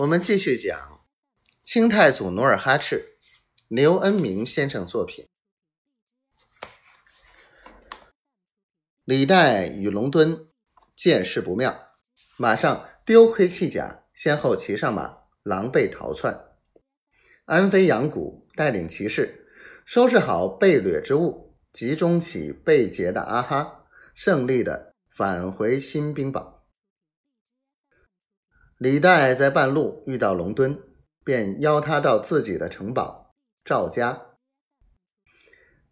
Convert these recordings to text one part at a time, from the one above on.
我们继续讲清太祖努尔哈赤，刘恩明先生作品。李代与龙敦见势不妙，马上丢盔弃甲，先后骑上马，狼狈逃窜。安飞杨谷带领骑士收拾好被掠之物，集中起被劫的阿哈，胜利的返回新兵堡。李代在半路遇到龙敦，便邀他到自己的城堡赵家。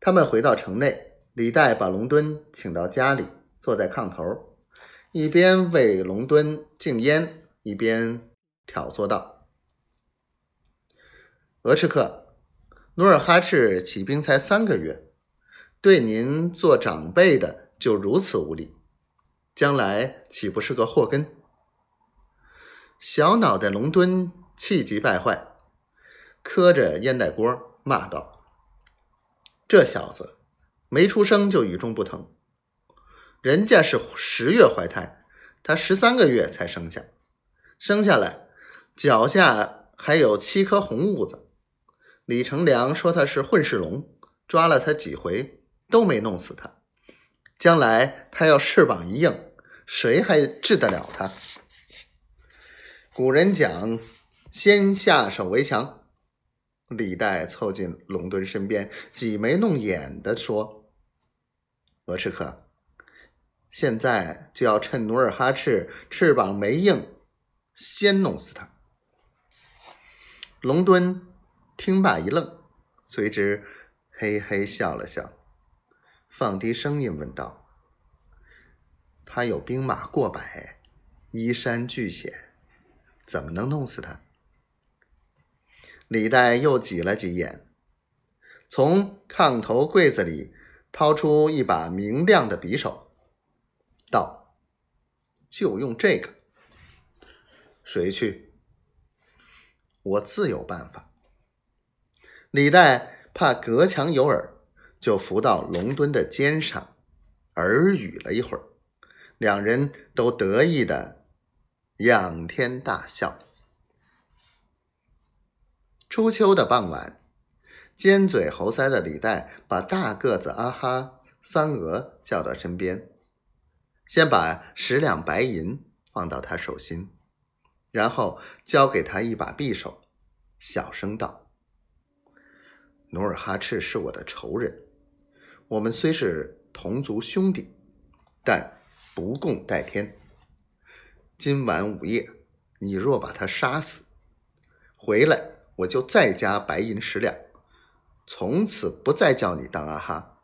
他们回到城内，李代把龙敦请到家里，坐在炕头，一边为龙敦敬烟，一边挑唆道：“额赤客，努尔哈赤起兵才三个月，对您做长辈的就如此无礼，将来岂不是个祸根？”小脑袋龙敦气急败坏，磕着烟袋锅骂道：“这小子没出生就与众不同，人家是十月怀胎，他十三个月才生下，生下来脚下还有七颗红痦子。李成梁说他是混世龙，抓了他几回都没弄死他，将来他要翅膀一硬，谁还治得了他？”古人讲：“先下手为强。”李代凑近龙敦身边，挤眉弄眼的说：“额赤客，现在就要趁努尔哈赤翅膀没硬，先弄死他。”龙敦听罢一愣，随之嘿嘿笑了笑，放低声音问道：“他有兵马过百，依山据险。”怎么能弄死他？李代又挤了挤眼，从炕头柜子里掏出一把明亮的匕首，道：“就用这个。谁去？我自有办法。”李代怕隔墙有耳，就伏到龙墩的肩上，耳语了一会儿，两人都得意的。仰天大笑。初秋的傍晚，尖嘴猴腮的李代把大个子阿哈三娥叫到身边，先把十两白银放到他手心，然后交给他一把匕首，小声道：“努尔哈赤是我的仇人，我们虽是同族兄弟，但不共戴天。”今晚午夜，你若把他杀死，回来我就再加白银十两，从此不再叫你当阿哈。